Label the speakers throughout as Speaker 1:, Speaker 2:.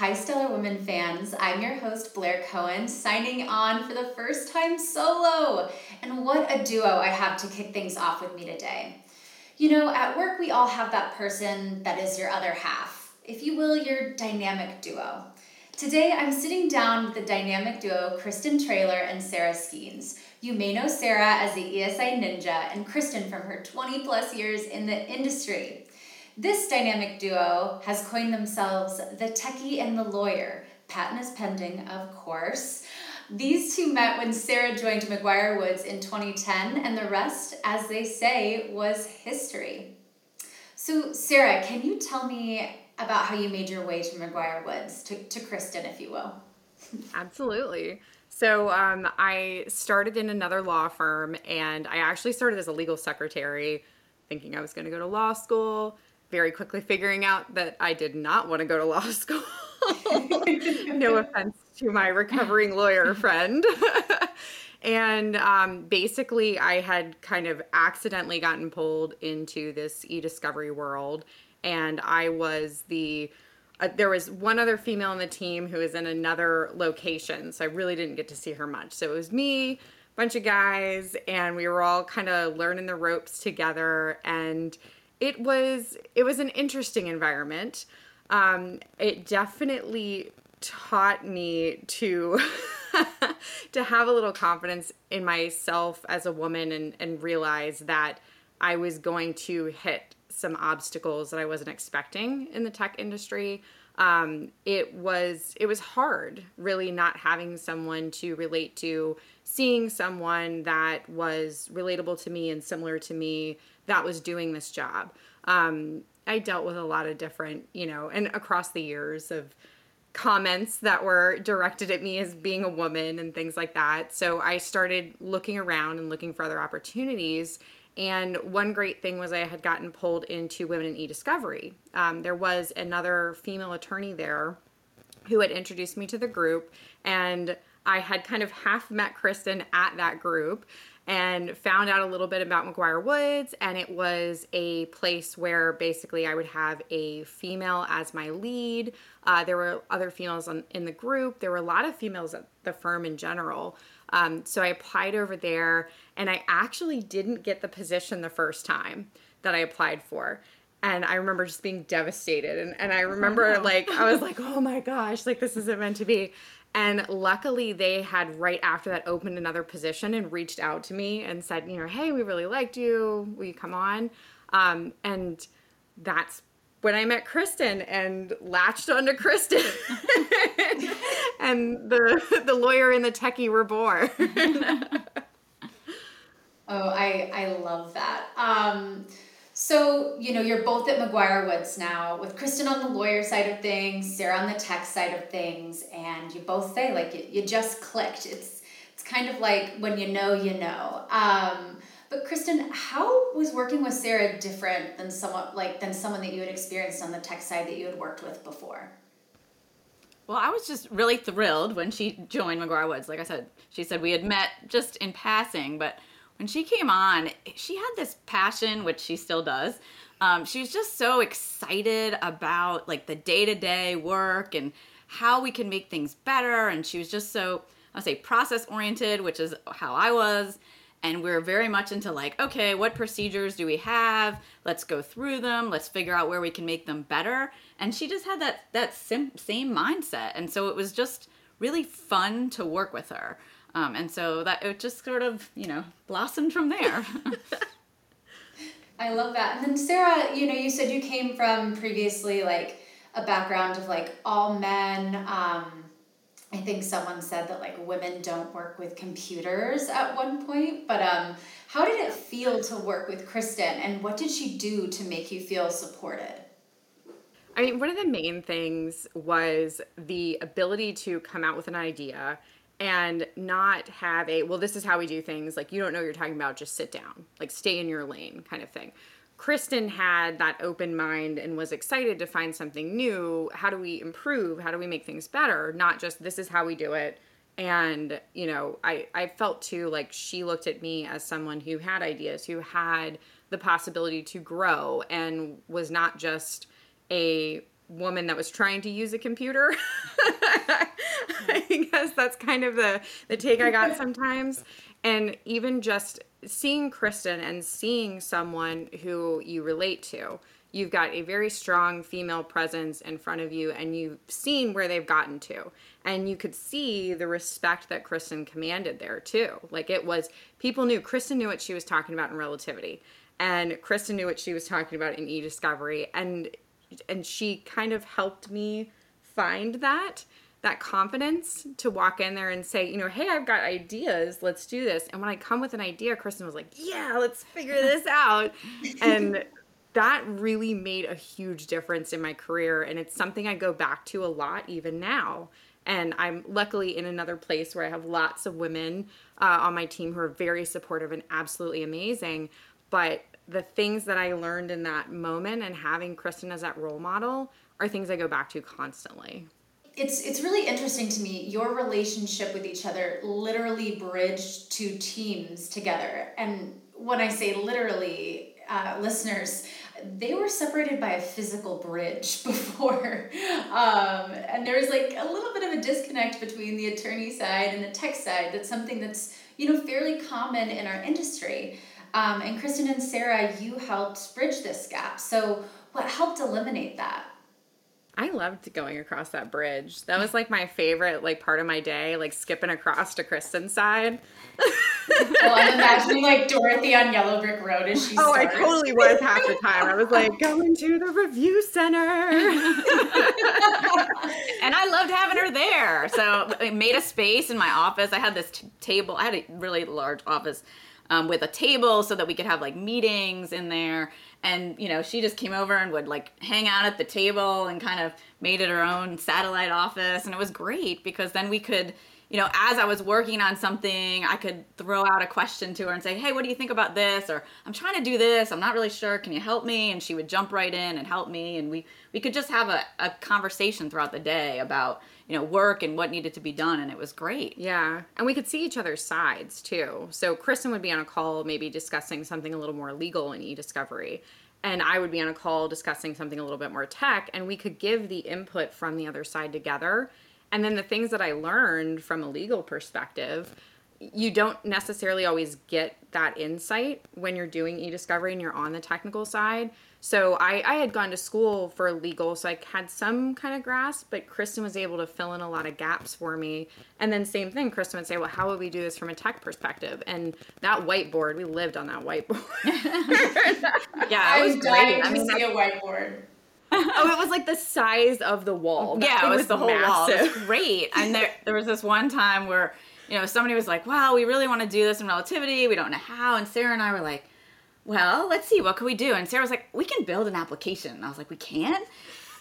Speaker 1: Hi, Stellar Women fans. I'm your host, Blair Cohen, signing on for the first time solo. And what a duo I have to kick things off with me today. You know, at work, we all have that person that is your other half, if you will, your dynamic duo. Today, I'm sitting down with the dynamic duo Kristen Trailer and Sarah Skeens. You may know Sarah as the ESI Ninja and Kristen from her 20 plus years in the industry. This dynamic duo has coined themselves the techie and the lawyer. Patent is pending, of course. These two met when Sarah joined McGuire Woods in 2010, and the rest, as they say, was history. So, Sarah, can you tell me about how you made your way to McGuire Woods, to, to Kristen, if you will?
Speaker 2: Absolutely. So um, I started in another law firm, and I actually started as a legal secretary, thinking I was going to go to law school. Very quickly figuring out that I did not want to go to law school. no offense to my recovering lawyer friend. and um, basically, I had kind of accidentally gotten pulled into this e discovery world, and I was the uh, there was one other female on the team who was in another location, so I really didn't get to see her much. So it was me, a bunch of guys, and we were all kind of learning the ropes together. And it was it was an interesting environment. Um, it definitely taught me to to have a little confidence in myself as a woman and and realize that I was going to hit some obstacles that I wasn't expecting in the tech industry. Um, it was it was hard, really, not having someone to relate to, seeing someone that was relatable to me and similar to me that was doing this job. Um, I dealt with a lot of different, you know, and across the years of comments that were directed at me as being a woman and things like that. So I started looking around and looking for other opportunities and one great thing was I had gotten pulled into Women in E-Discovery. Um, there was another female attorney there who had introduced me to the group, and I had kind of half met Kristen at that group and found out a little bit about McGuire Woods. And it was a place where basically I would have a female as my lead. Uh, there were other females on, in the group. There were a lot of females at the firm in general. Um, so I applied over there, and I actually didn't get the position the first time that I applied for. And I remember just being devastated. And, and I remember, like, I was like, oh my gosh, like, this isn't meant to be. And luckily, they had right after that opened another position and reached out to me and said, you know, hey, we really liked you. Will you come on? Um, and that's when I met Kristen and latched onto Kristen, and the the lawyer and the techie were born.
Speaker 1: oh, I I love that. Um, so you know you're both at McGuire Woods now, with Kristen on the lawyer side of things, Sarah on the tech side of things, and you both say like you, you just clicked. It's it's kind of like when you know you know. Um, but Kristen, how was working with Sarah different than someone like than someone that you had experienced on the tech side that you had worked with before?
Speaker 3: Well, I was just really thrilled when she joined McGuire Woods. Like I said, she said we had met just in passing, but when she came on, she had this passion, which she still does. Um, she was just so excited about like the day to day work and how we can make things better. And she was just so, I'll say, process oriented, which is how I was. And we're very much into like okay what procedures do we have? Let's go through them. Let's figure out where we can make them better. And she just had that that sim- same mindset. And so it was just really fun to work with her um, and so that it just sort of you know blossomed from there.
Speaker 1: I love that. And then sarah you know you said you came from previously like a background of like all men. Um, I think someone said that like women don't work with computers at one point, but um, how did it feel to work with Kristen and what did she do to make you feel supported?
Speaker 2: I mean, one of the main things was the ability to come out with an idea and not have a, well, this is how we do things. Like, you don't know what you're talking about, just sit down, like, stay in your lane kind of thing. Kristen had that open mind and was excited to find something new. How do we improve? How do we make things better? Not just this is how we do it. And, you know, I, I felt too like she looked at me as someone who had ideas, who had the possibility to grow and was not just a woman that was trying to use a computer. I guess that's kind of the the take I got sometimes. And even just seeing Kristen and seeing someone who you relate to, you've got a very strong female presence in front of you and you've seen where they've gotten to and you could see the respect that kristen commanded there too like it was people knew kristen knew what she was talking about in relativity and kristen knew what she was talking about in e-discovery and and she kind of helped me find that that confidence to walk in there and say, you know, hey, I've got ideas, let's do this. And when I come with an idea, Kristen was like, yeah, let's figure this out. and that really made a huge difference in my career and it's something I go back to a lot even now. And I'm luckily in another place where I have lots of women uh, on my team who are very supportive and absolutely amazing. But the things that I learned in that moment and having Kristen as that role model are things I go back to constantly.
Speaker 1: It's it's really interesting to me. Your relationship with each other literally bridged two teams together. And when I say literally, uh, listeners, they were separated by a physical bridge before. Um, and there was like a little bit of a disconnect between the attorney side and the tech side. That's something that's, you know, fairly common in our industry. Um, and Kristen and Sarah, you helped bridge this gap. So, what helped eliminate that?
Speaker 2: I loved going across that bridge. That was like my favorite like part of my day, like skipping across to Kristen's side.
Speaker 1: well, I'm imagining like Dorothy on Yellow Brick Road as she. Oh,
Speaker 2: starts. I totally was half the time. I was like going to the review center,
Speaker 3: and I loved having her there. So I made a space in my office. I had this t- table. I had a really large office um, with a table so that we could have like meetings in there. And you know she just came over and would like hang out at the table and kind of made it her own satellite office. And it was great because then we could you know as i was working on something i could throw out a question to her and say hey what do you think about this? or i'm trying to do this. I'm not really sure. Can you help me? And she would jump right in and help me. And we we could just have a, a conversation throughout the day about you know work and what needed to be done and it was great.
Speaker 2: Yeah. And we could see each other's sides too. So kristen would be on a call maybe discussing something a little more legal in e-discovery and i would be on a call discussing something a little bit more tech and we could give the input from the other side together. And then the things that i learned from a legal perspective you don't necessarily always get that insight when you're doing e-discovery and you're on the technical side so I, I had gone to school for legal, so I had some kind of grasp, but Kristen was able to fill in a lot of gaps for me. And then same thing, Kristen would say, well, how would we do this from a tech perspective? And that whiteboard, we lived on that whiteboard.
Speaker 1: yeah, it was, was great. I mean, see a whiteboard.
Speaker 2: oh, it was like the size of the wall.
Speaker 3: yeah, it was, was the whole massive. wall. It was great. And there, there was this one time where, you know, somebody was like, wow, we really want to do this in relativity. We don't know how. And Sarah and I were like, well, let's see, what can we do? And Sarah was like, we can build an application. And I was like, we can?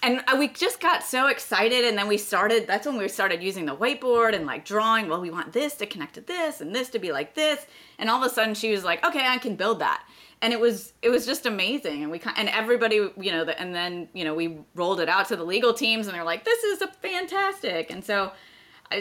Speaker 3: And we just got so excited. And then we started, that's when we started using the whiteboard and like drawing, well, we want this to connect to this and this to be like this. And all of a sudden she was like, okay, I can build that. And it was it was just amazing, and we and everybody you know, and then you know we rolled it out to the legal teams, and they're like, "This is a fantastic!" And so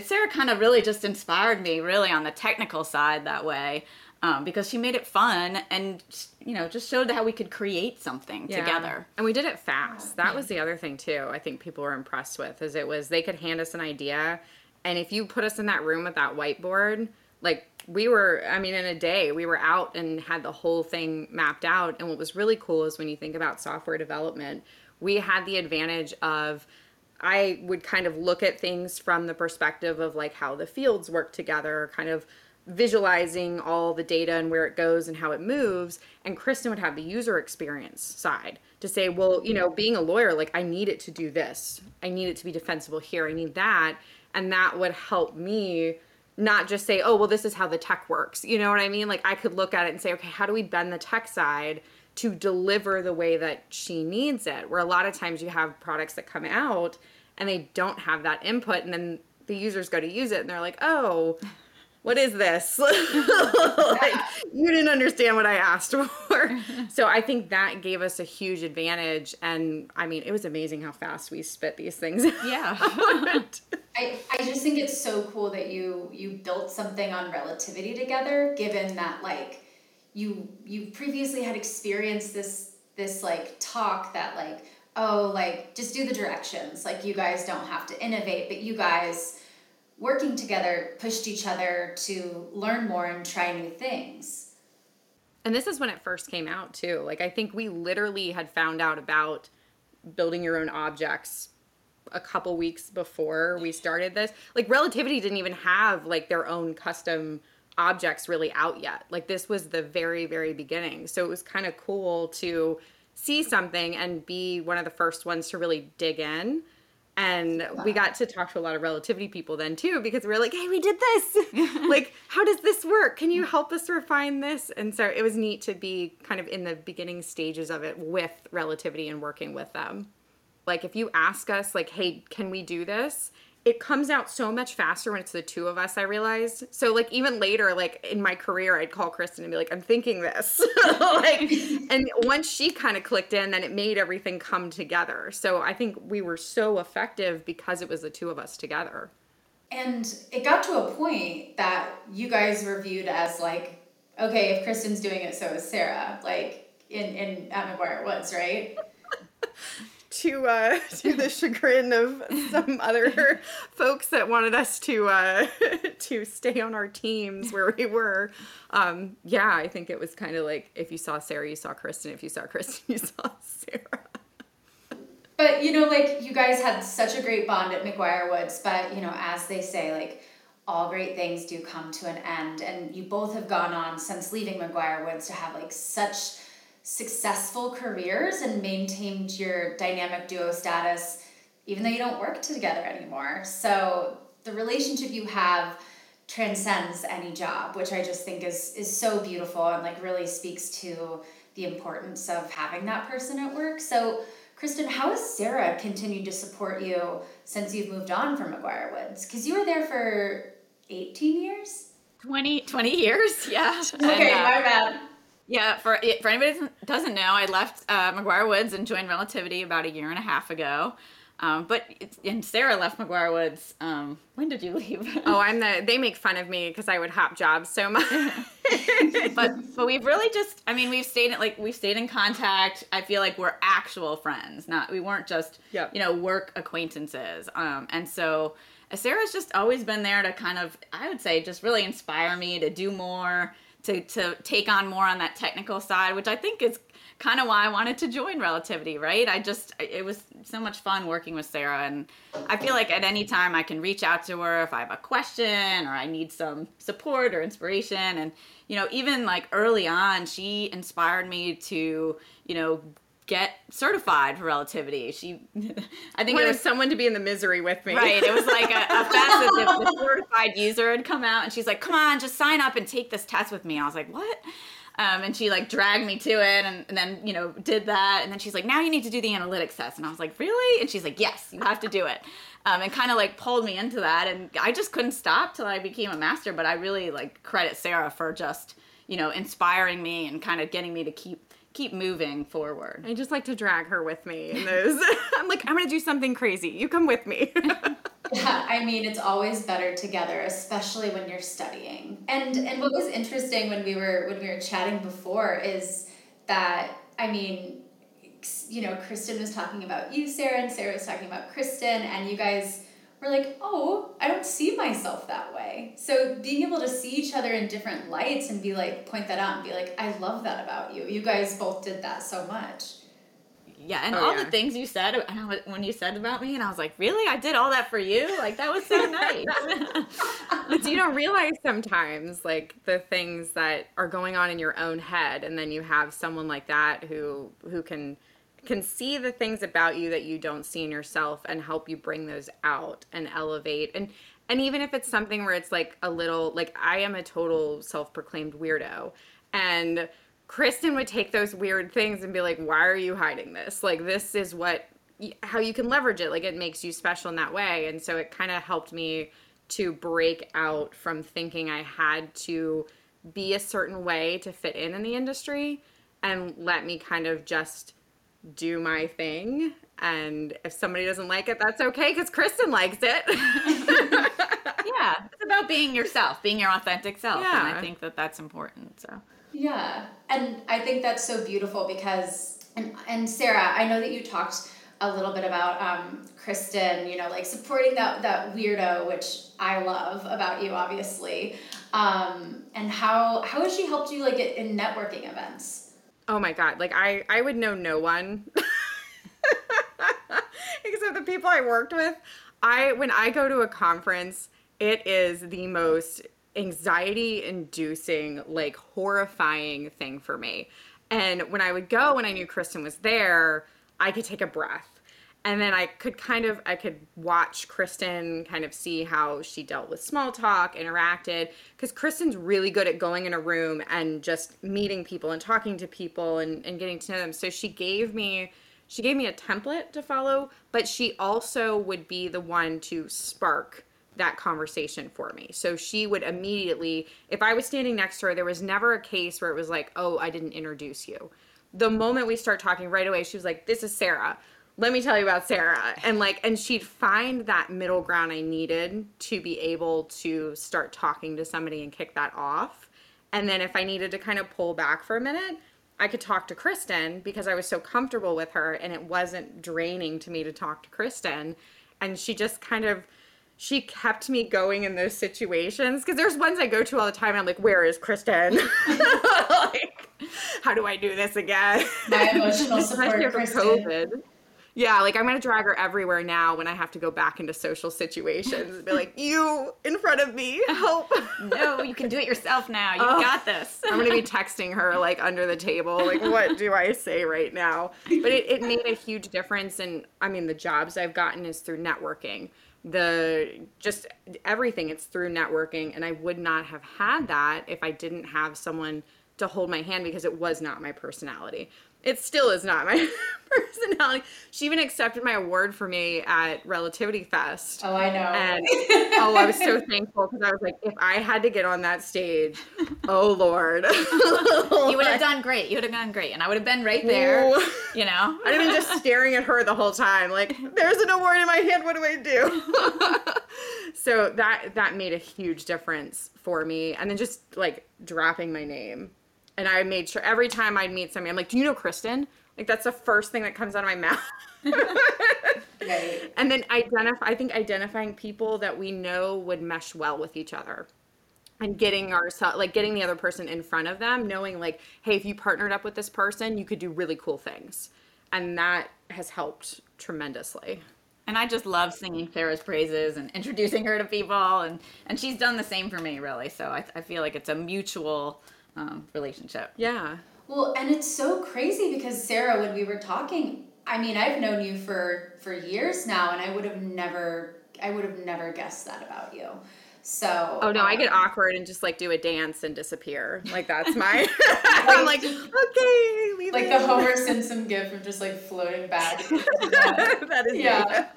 Speaker 3: Sarah kind of really just inspired me, really on the technical side that way um, because she made it fun and you know just showed how we could create something yeah. together.
Speaker 2: And we did it fast. That was the other thing too i think people were impressed with is it was they could hand us an idea and if you put us in that room with that whiteboard like we were i mean in a day we were out and had the whole thing mapped out. And what was really cool is when you think about software development we had the advantage of i would kind of look at things from the perspective of like how the fields work together kind of visualizing all the data and where it goes and how it moves and kristen would have the user experience side to say well you know being a lawyer like i need it to do this. I need it to be defensible here. I need that. And that would help me not just say oh well this is how the tech works. You know what i mean? Like i could look at it and say okay how do we bend the tech side to deliver the way that she needs it? Where a lot of times you have products that come out and they don't have that input and then the users go to use it and they're like oh what is this? like, you didn't understand what I asked for. so I think that gave us a huge advantage. And I mean, it was amazing how fast we spit these things.
Speaker 3: Yeah.
Speaker 1: I, I just think it's so cool that you you built something on relativity together, given that like you you previously had experienced this this like talk that like oh, like just do the directions. Like you guys don't have to innovate, but you guys working together pushed each other to learn more and try new things.
Speaker 2: And this is when it first came out too. Like I think we literally had found out about building your own objects a couple weeks before we started this. Like Relativity didn't even have like their own custom objects really out yet. Like this was the very very beginning. So it was kind of cool to see something and be one of the first ones to really dig in. And wow. we got to talk to a lot of relativity people then too because we were like, hey, we did this. like, how does this work? Can you help us refine this? And so it was neat to be kind of in the beginning stages of it with relativity and working with them. Like, if you ask us, like, hey, can we do this? It comes out so much faster when it's the two of us i realized. So like even later like in my career i'd call kristen and be like i'm thinking this. Like and once she kind of clicked in then it made everything come together. So i think we were so effective because it was the two of us together.
Speaker 1: And it got to a point that you guys were viewed as like okay if kristen's doing it so is sarah like in in at mcguire woods right
Speaker 2: to uh, to the chagrin of some other folks that wanted us to uh, to stay on our teams where we were. Um, yeah, I think it was kind of like if you saw Sarah, you saw Kristen. If you saw Kristen, you saw Sarah.
Speaker 1: But you know, like you guys had such a great bond at McGuire Woods. But you know, as they say, like all great things do come to an end, and you both have gone on since leaving McGuire Woods to have like such successful careers and maintained your dynamic duo status even though you don't work together anymore. So the relationship you have transcends any job, which I just think is is so beautiful and like really speaks to the importance of having that person at work. So Kristen, how has Sarah continued to support you since you've moved on from McGuire Woods? Because you were there for 18 years?
Speaker 3: 20, 20 years, yeah.
Speaker 1: Okay, and, uh, my bad.
Speaker 3: Yeah, for for anybody that doesn't know, I left uh, McGuire Woods and joined Relativity about a year and a half ago. Um, but and Sarah left McGuire Woods. Um, when did you leave?
Speaker 2: oh, I'm the. They make fun of me because I would hop jobs so much.
Speaker 3: but but we've really just. I mean, we've stayed like we've stayed in contact. I feel like we're actual friends. Not we weren't just yep. you know work acquaintances. Um, and so Sarah's just always been there to kind of I would say just really inspire me to do more to, to take on more on that technical side, which I think is kind of why I wanted to join Relativity, right? I just, it was so much fun working with Sarah. And I feel like at any time I can reach out to her if I have a question or I need some support or inspiration. And, you know, even like early on, she inspired me to, you know, get certified for relativity. She,
Speaker 2: I think it was someone to be in the misery with me.
Speaker 3: Right. It was like a, a facet that the certified user had come out and she's like, come on, just sign up and take this test with me. I was like, what? Um, and she like dragged me to it and, and, then, you know, did that. And then she's like, now you need to do the analytics test. And I was like, really? And she's like, yes, you have to do it. Um, and kind of like pulled me into that. And I just couldn't stop till I became a master. But I really like credit Sarah for just, you know, inspiring me and kind of getting me to keep keep moving forward.
Speaker 2: I just like to drag her with me in those. I'm like, I'm gonna do something crazy. You come with me.
Speaker 1: yeah, I mean, it's always better together, especially when you're studying. And and what was interesting when we were when we were chatting before is that I mean, you know, Kristen was talking about you, Sarah, and Sarah was talking about Kristen, and you guys we're like, oh, I don't see myself that way. So being able to see each other in different lights and be like, point that out and be like, I love that about you. You guys both did that so much.
Speaker 3: Yeah, and oh, all yeah. the things you said and was, when you said about me, and I was like, really? I did all that for you? Like, that was so nice.
Speaker 2: but you don't realize sometimes, like, the things that are going on in your own head, and then you have someone like that who who can can see the things about you that you don't see in yourself and help you bring those out and elevate. And and even if it's something where it's like a little like I am a total self-proclaimed weirdo. And Kristen would take those weird things and be like why are you hiding this? Like this is what how you can leverage it. Like it makes you special in that way. And so it kind of helped me to break out from thinking I had to be a certain way to fit in in the industry and let me kind of just do my thing. And if somebody doesn't like it, that's okay because Kristen likes it.
Speaker 3: yeah, it's about being yourself, being your authentic self. Yeah. And I think that that's important. So,
Speaker 1: yeah. And I think that's so beautiful because, and, and Sarah, I know that you talked a little bit about um, Kristen, you know, like supporting that, that weirdo, which I love about you, obviously. Um, and how, how has she helped you like in networking events?
Speaker 2: Oh my God. Like I, I would know no one except the people I worked with. I, when I go to a conference, it is the most anxiety inducing, like horrifying thing for me. And when I would go, when I knew Kristen was there, I could take a breath. And then I could kind of I could watch Kristen kind of see how she dealt with small talk, interacted because Kristen's really good at going in a room and just meeting people and talking to people and, and getting to know them. So she gave me she gave me a template to follow, but she also would be the one to spark that conversation for me. So she would immediately, if I was standing next to her, there was never a case where it was like, oh, I didn't introduce you. The moment we start talking right away, she was like, this is Sarah. Let me tell you about Sarah. And like, and she'd find that middle ground I needed to be able to start talking to somebody and kick that off. And then if I needed to kind of pull back for a minute, I could talk to Kristen because I was so comfortable with her and it wasn't draining to me to talk to Kristen. And she just kind of she kept me going in those situations because there's ones I go to all the time. I'm like, where is Kristen? like, how do I do this again?
Speaker 1: My emotional support, Kristen. COVID.
Speaker 2: Yeah, like I'm gonna drag her everywhere now when I have to go back into social situations. Be like, you in front of me, help!
Speaker 3: no, you can do it yourself now. You oh, got this.
Speaker 2: I'm gonna be texting her like under the table, like, what do I say right now? But it, it made a huge difference, and I mean, the jobs I've gotten is through networking. The just everything it's through networking, and I would not have had that if I didn't have someone to hold my hand because it was not my personality it still is not my personality. She even accepted my award for me at Relativity Fest.
Speaker 1: Oh, I know.
Speaker 2: And oh, I was so thankful because I was like, if I had to get on that stage, oh Lord,
Speaker 3: you would have done great. You would have done great, and I would have been right there. Ooh. You know,
Speaker 2: I'd have been just staring at her the whole time, like, there's an award in my hand. What do I do? so that that made a huge difference for me, and then just like dropping my name and I made sure every time I'd meet somebody, I'm like, "Do you know Kristen?" Like that's the first thing that comes out of my mouth. right. And then identify. I think identifying people that we know would mesh well with each other, and getting ourselves like getting the other person in front of them, knowing like, hey, if you partnered up with this person, you could do really cool things, and that has helped tremendously.
Speaker 3: And I just love singing Sarah's praises and introducing her to people, and and she's done the same for me, really. So I, I feel like it's a mutual um, relationship.
Speaker 2: Yeah.
Speaker 1: Well, and it's so crazy because Sarah, when we were talking, I mean, I've known you for for years now, and I would have never, I would have never guessed that about you. So.
Speaker 2: Oh no, um, I get um, awkward and just like do a dance and disappear. Like that's my. I'm like okay. Leave."
Speaker 1: Like the Homer Simpson gif of just like floating back.
Speaker 2: that is
Speaker 1: yeah.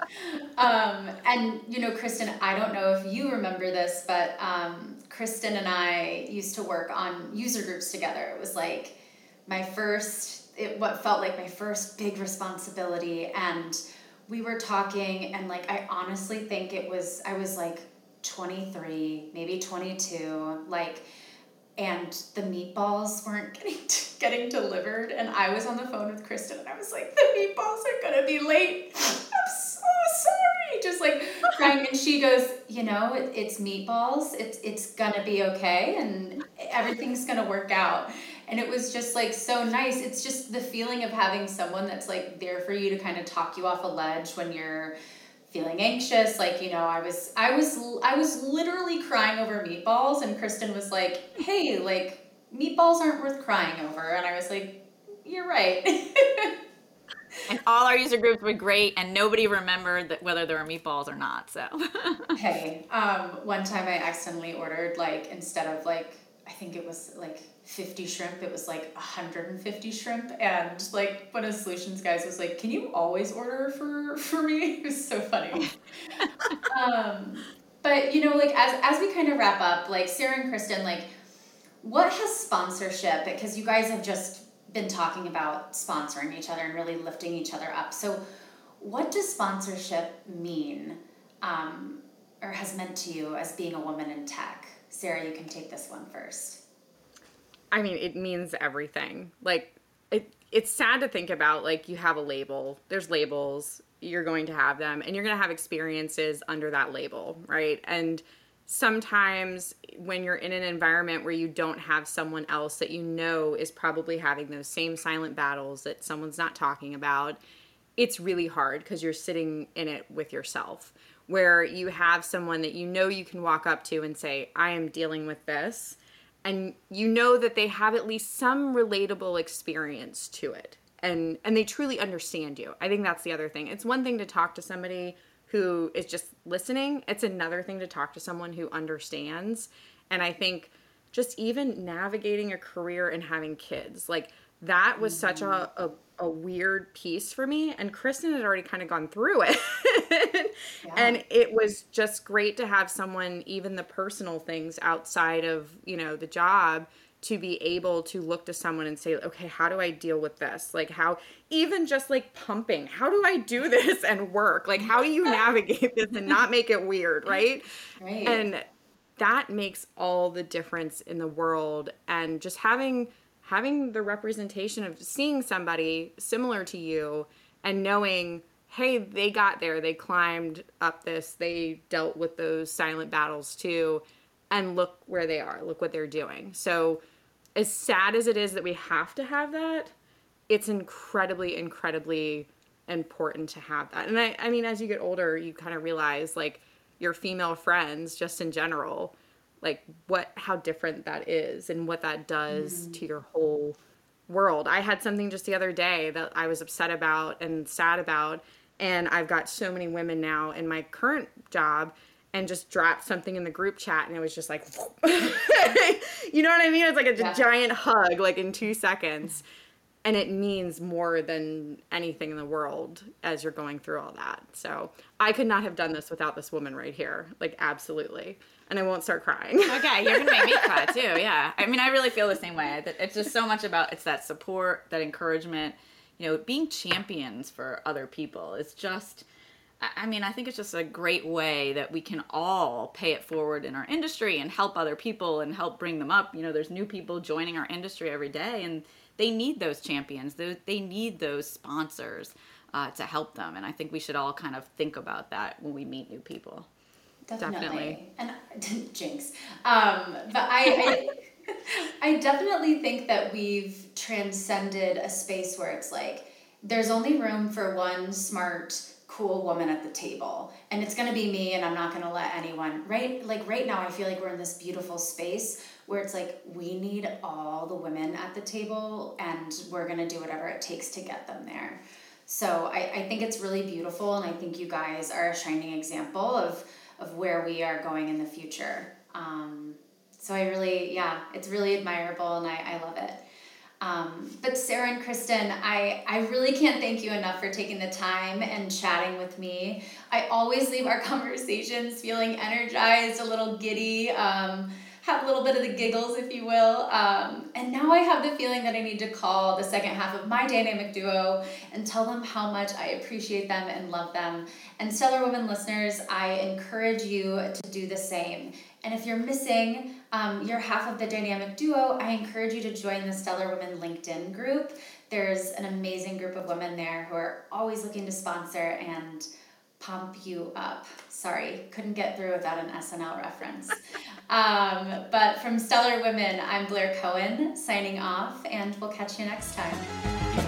Speaker 1: Um, and you know, Kristen, I don't know if you remember this, but um, Kristen and I used to work on user groups together. It was like my first, it, what felt like my first big responsibility. And we were talking, and like, I honestly think it was, I was like 23, maybe 22, like, and the meatballs weren't getting getting delivered and I was on the phone with Kristen and I was like the meatballs are going to be late. I'm so sorry. Just like crying and she goes, "You know, it, it's meatballs. It's it's to be okay and everything's to work out." And it was just like so nice. It's just the feeling of having someone that's like there for you to kind of talk you off a ledge when you're feeling anxious like you know i was i was i was literally crying over meatballs and kristen was like hey like meatballs aren't worth crying over and i was like you're right
Speaker 3: and all our user groups were great and nobody remembered that whether there were meatballs or not so
Speaker 1: hey um, one time i accidentally ordered like instead of like i think it was like 50 shrimp, it was like 150 shrimp. And like one of the solutions guys was like, Can you always order for, for me? It was so funny. um, but you know, like as, as we kind of wrap up, like Sarah and Kristen, like what has sponsorship, because you guys have just been talking about sponsoring each other and really lifting each other up. So what does sponsorship mean um, or has meant to you as being a woman in tech? Sarah, you can take this one first.
Speaker 2: I mean, it means everything. Like, it, it's sad to think about like you have a label there's labels you're going to have them and you're going to have experiences under that label right and sometimes when you're in an environment where you don't have someone else that you know is probably having those same silent battles that someone's not talking about it's really hard because you're sitting in it with yourself. Where you have someone that you know you can walk up to and say i am dealing with this and you know that they have at least some relatable experience to it and and they truly understand you. I think that's the other thing. It's one thing to talk to somebody who is just listening it's another thing to talk to someone who understands and i think just even navigating a career and having kids like that was mm-hmm. such a, mm-hmm. a, a, weird piece for me and kristen had already kind of gone through it yeah. and it was just great to have someone even the personal things outside of you know the job to be able to look to someone and say okay how do i deal with this? Like how even just like pumping how do i do this and work? Like how do you navigate this and not make it weird right? Right. And that makes all the difference in the world. And just having having the representation of seeing somebody similar to you and knowing hey they got there. They climbed up this. They dealt with those silent battles too. And look where they are. Look what they're doing. So as sad as it is that we have to have that it's incredibly incredibly important to have that and i, I mean as you get older you kind of realize like your female friends just in general like what how different that is and what that does mm. to your whole world. I had something just the other day that I was upset about and sad about and I've got so many women now in my current job and just dropped something in the group chat and it was just like you know what I mean? It's like a yeah. giant hug like in 2 seconds and it means more than anything in the world as you're going through all that. So, I could not have done this without this woman right here. Like absolutely and I won't start crying.
Speaker 3: okay, you're gonna make me cry too. Yeah, I mean, I really feel the same way. It's just so much about it's that support, that encouragement. You know, being champions for other people. It's just. I mean, I think it's just a great way that we can all pay it forward in our industry and help other people and help bring them up. You know, there's new people joining our industry every day, and they need those champions. They need those sponsors uh, to help them. And I think we should all kind of think about that when we meet new people.
Speaker 1: Definitely. definitely. And jinx. Um, but I, I, I definitely think that we've transcended a space where it's like there's only room for one smart cool woman at the table and it's going to be me and i'm not going to let anyone right like right now i feel like we're in this beautiful space where it's like we need all the women at the table and we're going to do whatever it takes to get them there so I, I think it's really beautiful and i think you guys are a shining example of of where we are going in the future. Um, so I really, yeah, it's really admirable and I, I love it. Um, but Sarah and Kristen, I, I really can't thank you enough for taking the time and chatting with me. I always leave our conversations feeling energized, a little giddy. Um, have a little bit of the giggles, if you will. Um, and now I have the feeling that I need to call the second half of my dynamic duo and tell them how much I appreciate them and love them. And Stellar Women listeners, I encourage you to do the same. And if you're missing um, your half of the dynamic duo, I encourage you to join the Stellar Women LinkedIn group. There's an amazing group of women there who are always looking to sponsor and pump you up. Sorry, couldn't get through without an SNL reference. Um, but from Stellar Women, I'm Blair Cohen signing off, and we'll catch you next time.